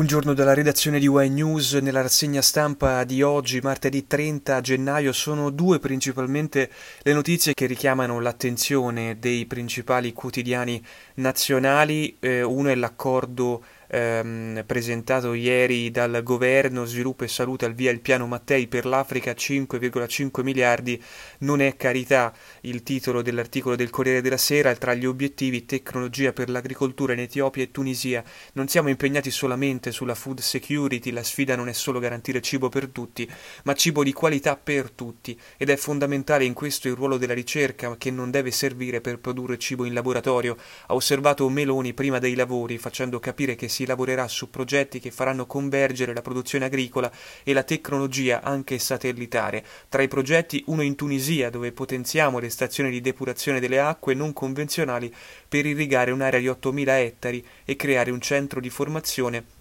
Buongiorno dalla redazione di Wine News. Nella rassegna stampa di oggi, martedì 30 gennaio, sono due principalmente le notizie che richiamano l'attenzione dei principali quotidiani nazionali. Eh, uno è l'accordo ehm, presentato ieri dal governo Sviluppo e Salute al via il piano Mattei per l'Africa 5,5 miliardi. Non è carità il titolo dell'articolo del Corriere della Sera tra gli obiettivi tecnologia per l'agricoltura in Etiopia e Tunisia. Non siamo impegnati solamente sulla food security la sfida non è solo garantire cibo per tutti ma cibo di qualità per tutti. Ed è fondamentale in questo il ruolo della ricerca che non deve servire per produrre cibo in laboratorio. Ha osservato Meloni prima dei lavori facendo capire che si si lavorerà su progetti che faranno convergere la produzione agricola e la tecnologia anche satellitare. Tra i progetti uno in Tunisia dove potenziamo le stazioni di depurazione delle acque non convenzionali per irrigare un'area di 8.000 ettari e creare un centro di formazione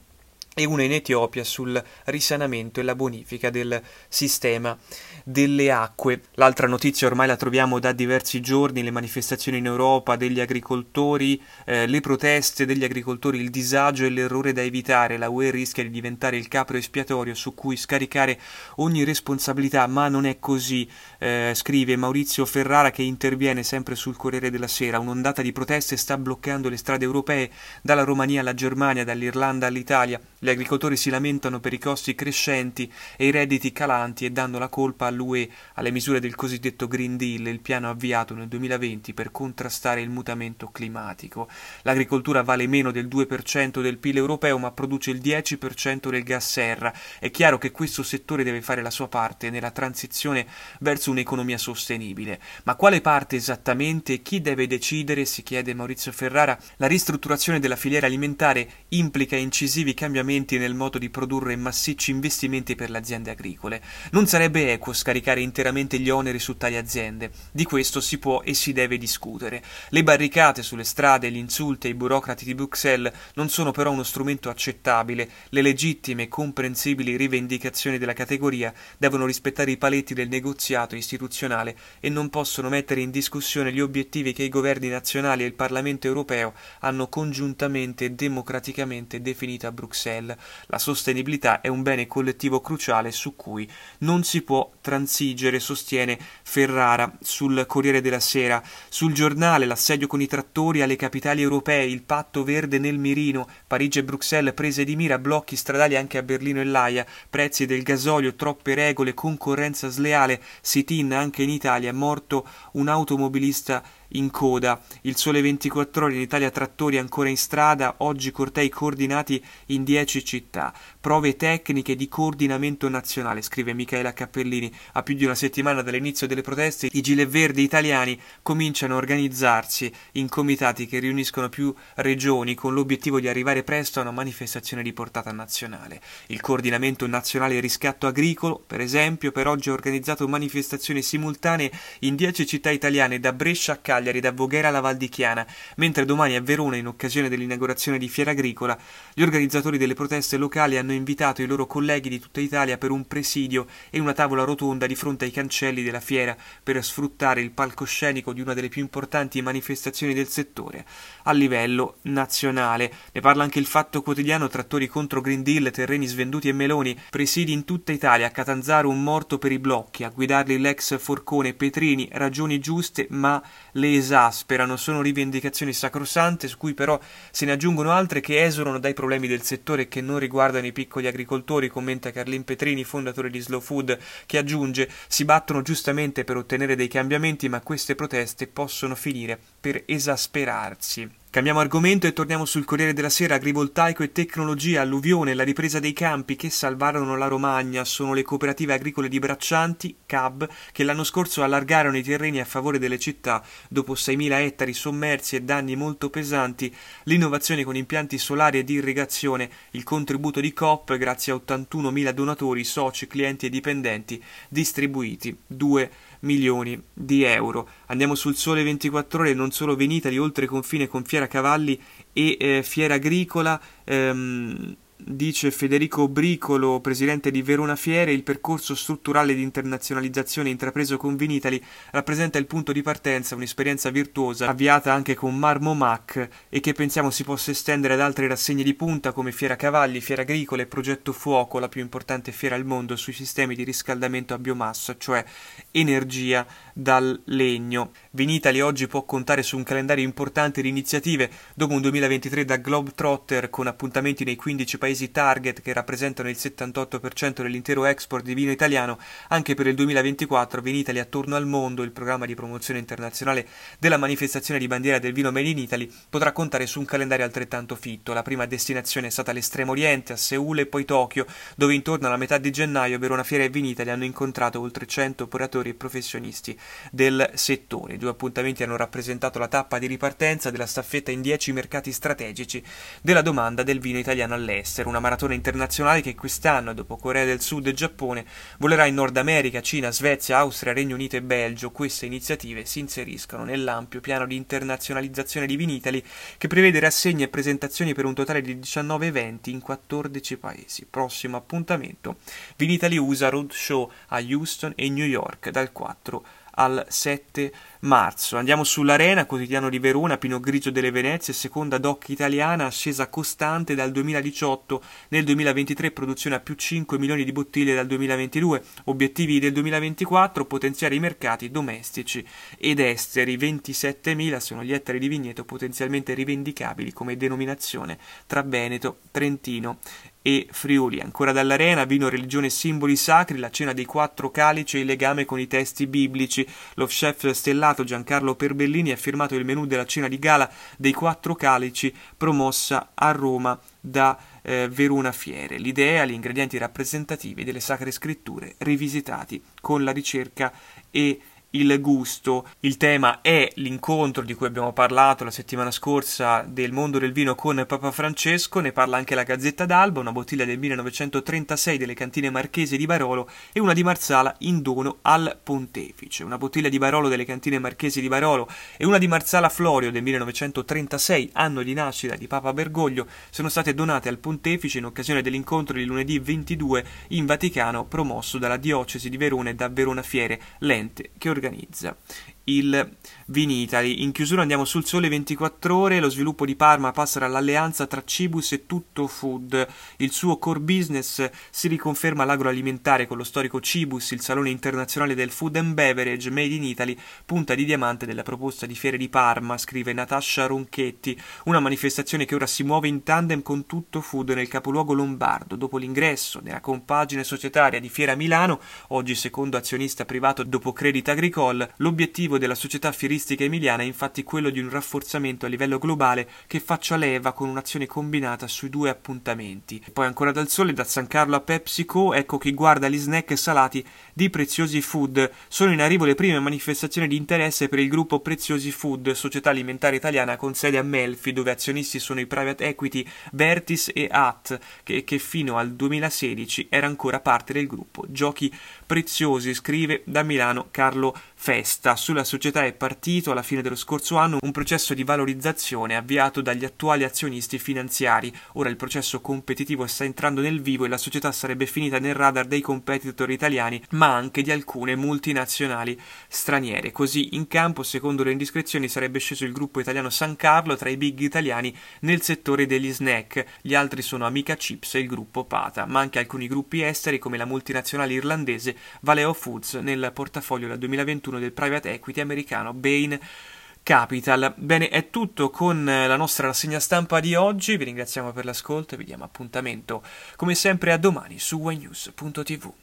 e una in Etiopia sul risanamento e la bonifica del sistema delle acque. L'altra notizia ormai la troviamo da diversi giorni, le manifestazioni in Europa degli agricoltori, eh, le proteste degli agricoltori, il disagio e l'errore da evitare. La UE rischia di diventare il capro espiatorio su cui scaricare ogni responsabilità, ma non è così, eh, scrive Maurizio Ferrara che interviene sempre sul Corriere della Sera. Un'ondata di proteste sta bloccando le strade europee dalla Romania alla Germania, dall'Irlanda all'Italia. Gli agricoltori si lamentano per i costi crescenti e i redditi calanti e danno la colpa all'UE alle misure del cosiddetto Green Deal, il piano avviato nel 2020 per contrastare il mutamento climatico. L'agricoltura vale meno del 2% del PIL europeo ma produce il 10% del gas serra. È chiaro che questo settore deve fare la sua parte nella transizione verso un'economia sostenibile. Ma quale parte esattamente e chi deve decidere, si chiede Maurizio Ferrara. La ristrutturazione della filiera alimentare implica incisivi cambiamenti cambiamenti nel modo di produrre massicci investimenti per le aziende agricole. Non sarebbe equo scaricare interamente gli oneri su tali aziende. Di questo si può e si deve discutere. Le barricate sulle strade, gli insulti ai burocrati di Bruxelles non sono però uno strumento accettabile. Le legittime e comprensibili rivendicazioni della categoria devono rispettare i paletti del negoziato istituzionale e non possono mettere in discussione gli obiettivi che i governi nazionali e il Parlamento europeo hanno congiuntamente e democraticamente definito a Bruxelles. Bruxelles. La sostenibilità è un bene collettivo cruciale su cui non si può transigere, sostiene Ferrara sul Corriere della Sera. Sul giornale l'assedio con i trattori alle capitali europee, il patto verde nel mirino, Parigi e Bruxelles prese di mira, blocchi stradali anche a Berlino e L'Aia, prezzi del gasolio, troppe regole, concorrenza sleale, sit-in anche in Italia, morto un automobilista in coda. Il sole 24 ore in Italia trattori ancora in strada, oggi cortei coordinati in 10 città. Prove tecniche di coordinamento nazionale, scrive Michaela Cappellini. A più di una settimana dall'inizio delle proteste, i gilet verdi italiani cominciano a organizzarsi in comitati che riuniscono più regioni con l'obiettivo di arrivare presto a una manifestazione di portata nazionale. Il coordinamento nazionale riscatto agricolo, per esempio, per oggi ha organizzato manifestazioni simultanee in 10 città italiane da Brescia a Cagliari Cagliari da Voghera alla Val di Chiana, mentre domani a Verona, in occasione dell'inaugurazione di Fiera Agricola, gli organizzatori delle proteste locali hanno invitato i loro colleghi di tutta Italia per un presidio e una tavola rotonda di fronte ai cancelli della fiera per sfruttare il palcoscenico di una delle più importanti manifestazioni del settore a livello nazionale. Ne parla anche il Fatto Quotidiano, trattori contro Green Deal, terreni svenduti e meloni, presidi in tutta Italia, a Catanzaro un morto per i blocchi, a guidarli l'ex Forcone Petrini, ragioni giuste ma le esasperano, sono rivendicazioni sacrosante su cui però se ne aggiungono altre che esulano dai problemi del settore e che non riguardano i piccoli agricoltori, commenta Carlin Petrini, fondatore di Slow Food, che aggiunge si battono giustamente per ottenere dei cambiamenti ma queste proteste possono finire per esasperarsi. Cambiamo argomento e torniamo sul Corriere della Sera. Agrivoltaico e tecnologia, alluvione, la ripresa dei campi che salvarono la Romagna sono le cooperative agricole di Braccianti, CAB, che l'anno scorso allargarono i terreni a favore delle città dopo 6.000 ettari sommersi e danni molto pesanti, l'innovazione con impianti solari e di irrigazione, il contributo di COP grazie a 81.000 donatori, soci, clienti e dipendenti distribuiti. 2 milioni di euro. Andiamo sul sole 24 ore, non solo Venita di oltre confine con Fiera Cavalli e eh, Fiera Agricola. Ehm, dice Federico Bricolo, presidente di Verona Fiere, il percorso strutturale di internazionalizzazione intrapreso con Vinitali rappresenta il punto di partenza, un'esperienza virtuosa avviata anche con Marmo Mac e che pensiamo si possa estendere ad altre rassegne di punta come Fiera Cavalli, Fiera Agricola e Progetto Fuoco, la più importante fiera al mondo sui sistemi di riscaldamento a biomassa, cioè energia dal legno. Vinitali oggi può contare su un calendario importante di iniziative dopo un 2023 da Globetrotter con appuntamenti nei 15 paesi target che rappresentano il 78% dell'intero export di vino italiano. Anche per il 2024 Vinitali attorno al mondo, il programma di promozione internazionale della manifestazione di bandiera del vino Made in Italy, potrà contare su un calendario altrettanto fitto. La prima destinazione è stata l'estremo oriente, a Seul e poi Tokyo, dove intorno alla metà di gennaio Verona Fiera e Vinitali hanno incontrato oltre 100 operatori e professionisti del settore. I due appuntamenti hanno rappresentato la tappa di ripartenza della staffetta in 10 mercati strategici della domanda del vino italiano all'estero, una maratona internazionale che quest'anno, dopo Corea del Sud e Giappone, volerà in Nord America, Cina, Svezia, Austria, Regno Unito e Belgio. Queste iniziative si inseriscono nell'ampio piano di internazionalizzazione di Vinitali che prevede rassegne e presentazioni per un totale di 19 eventi in 14 paesi. Prossimo appuntamento Vinitali USA Roadshow a Houston e New York dal 4 al 7 marzo. Andiamo sull'Arena, quotidiano di Verona, Pino Grigio delle Venezie, seconda DOC italiana, ascesa costante dal 2018, nel 2023 produzione a più 5 milioni di bottiglie dal 2022, obiettivi del 2024, potenziare i mercati domestici ed esteri, 27.000 sono gli ettari di vigneto potenzialmente rivendicabili come denominazione tra Veneto, Trentino e Friuli. Ancora dall'arena, vino, religione e simboli sacri, la cena dei quattro calici e il legame con i testi biblici. Lo chef stellato Giancarlo Perbellini ha firmato il menù della cena di gala dei quattro calici promossa a Roma da eh, Verona Fiere. L'idea, gli ingredienti rappresentativi delle sacre scritture rivisitati con la ricerca e il gusto. Il tema è l'incontro di cui abbiamo parlato la settimana scorsa del mondo del vino con Papa Francesco, ne parla anche la Gazzetta d'Alba, una bottiglia del 1936 delle cantine marchesi di Barolo e una di Marsala in dono al pontefice. Una bottiglia di Barolo delle cantine marchesi di Barolo e una di Marsala Florio del 1936, anno di nascita di Papa Bergoglio, sono state donate al pontefice in occasione dell'incontro di lunedì 22 in Vaticano promosso dalla diocesi di Verona e da Verona Fiere, l'ente che organizza organizza il Vinitali. In chiusura andiamo sul Sole 24 Ore, lo sviluppo di Parma passa dall'alleanza tra Cibus e Tutto Food. Il suo core business si riconferma l'agroalimentare con lo storico Cibus, il salone internazionale del food and beverage made in Italy, punta di diamante della proposta di fiere di Parma, scrive Natascia Ronchetti, una manifestazione che ora si muove in tandem con Tutto Food nel capoluogo lombardo, dopo l'ingresso nella compagine societaria di Fiera Milano, oggi secondo azionista privato dopo Credit Agricole, l'obiettivo della società fieristica emiliana è infatti quello di un rafforzamento a livello globale che faccia leva con un'azione combinata sui due appuntamenti. Poi ancora dal sole, da San Carlo a PepsiCo, ecco chi guarda gli snack salati di Preziosi Food. Sono in arrivo le prime manifestazioni di interesse per il gruppo Preziosi Food, società alimentare italiana con sede a Melfi, dove azionisti sono i private equity Vertis e AT, che, che fino al 2016 era ancora parte del gruppo. Giochi preziosi, scrive da Milano Carlo Festa. Sulla società è partito alla fine dello scorso anno un processo di valorizzazione avviato dagli attuali azionisti finanziari. Ora il processo competitivo sta entrando nel vivo e la società sarebbe finita nel radar dei competitor italiani, ma anche di alcune multinazionali straniere. Così in campo, secondo le indiscrezioni, sarebbe sceso il gruppo italiano San Carlo tra i big italiani nel settore degli snack. Gli altri sono Amica Chips e il gruppo Pata, ma anche alcuni gruppi esteri come la multinazionale irlandese Valeo Foods nel portafoglio del 2021 del private equity americano Bain Capital. Bene, è tutto con la nostra rassegna stampa di oggi. Vi ringraziamo per l'ascolto e vi diamo appuntamento come sempre a domani su ynews.tv.